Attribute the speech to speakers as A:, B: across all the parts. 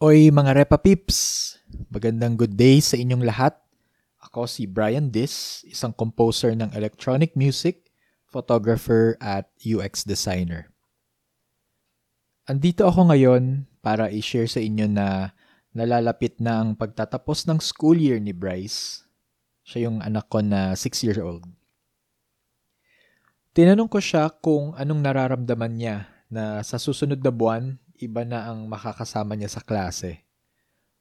A: Oy mga Repa Pips! Magandang good day sa inyong lahat. Ako si Brian Dis, isang composer ng electronic music, photographer at UX designer. Andito ako ngayon para i-share sa inyo na nalalapit na ang pagtatapos ng school year ni Bryce. Siya yung anak ko na 6 years old. Tinanong ko siya kung anong nararamdaman niya na sa susunod na buwan iba na ang makakasama niya sa klase.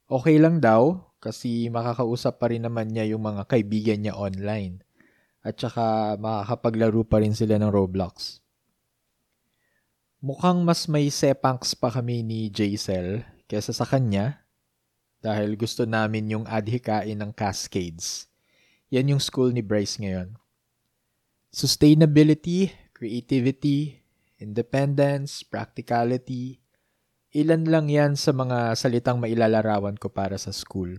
A: Okay lang daw kasi makakausap pa rin naman niya yung mga kaibigan niya online. At saka makakapaglaro pa rin sila ng Roblox. Mukhang mas may sepangs pa kami ni Jaisel kesa sa kanya dahil gusto namin yung adhikain ng Cascades. Yan yung school ni Bryce ngayon. Sustainability, creativity, independence, practicality, Ilan lang yan sa mga salitang mailalarawan ko para sa school.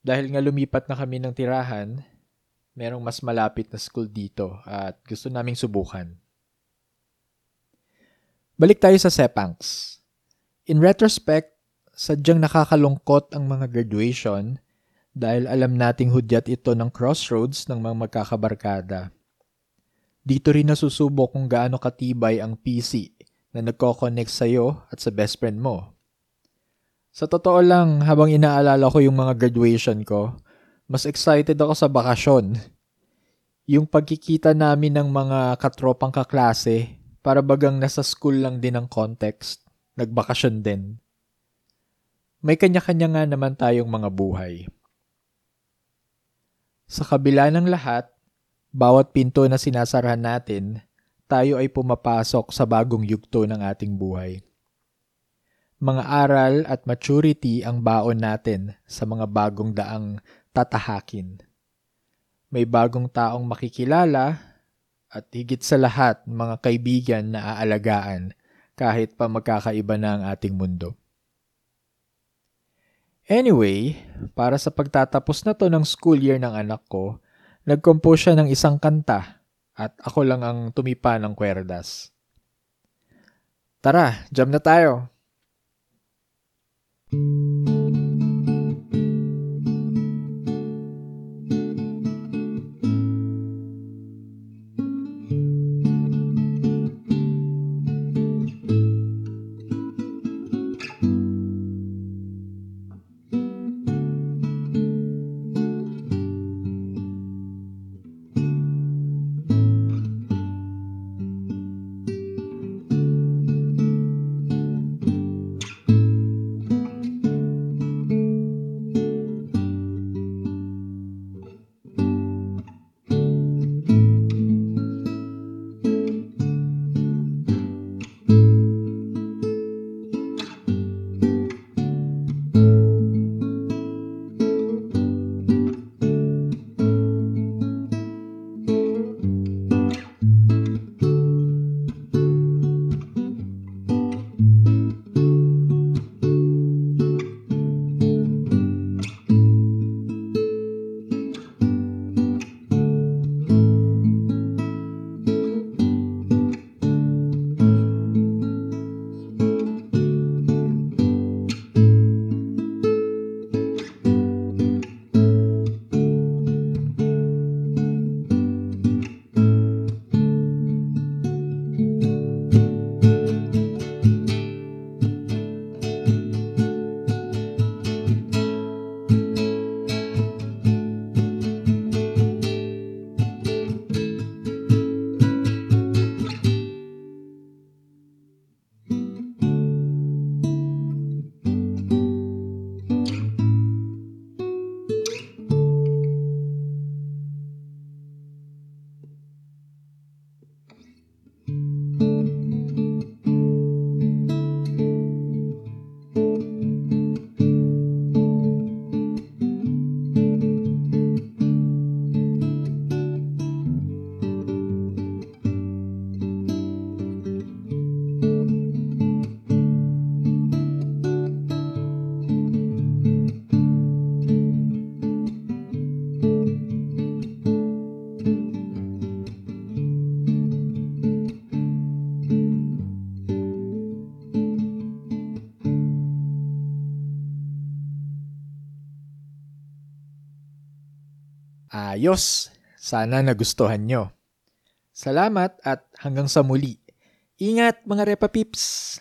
A: Dahil nga lumipat na kami ng tirahan, merong mas malapit na school dito at gusto naming subukan. Balik tayo sa Sepangs. In retrospect, sadyang nakakalungkot ang mga graduation dahil alam nating hudyat ito ng crossroads ng mga magkakabarkada. Dito rin nasusubok kung gaano katibay ang PC na nagko-connect sa'yo at sa best friend mo. Sa totoo lang, habang inaalala ko yung mga graduation ko, mas excited ako sa bakasyon. Yung pagkikita namin ng mga katropang kaklase, para bagang nasa school lang din ang context, nagbakasyon din. May kanya-kanya nga naman tayong mga buhay. Sa kabila ng lahat, bawat pinto na sinasarahan natin tayo ay pumapasok sa bagong yugto ng ating buhay. Mga aral at maturity ang baon natin sa mga bagong daang tatahakin. May bagong taong makikilala at higit sa lahat mga kaibigan na aalagaan kahit pa magkakaiba na ang ating mundo. Anyway, para sa pagtatapos na to ng school year ng anak ko, nag-compose siya ng isang kanta at ako lang ang tumipa ng kwerdas. Tara, jam na tayo! Ayos! Sana nagustuhan nyo. Salamat at hanggang sa muli. Ingat mga Repa Pips!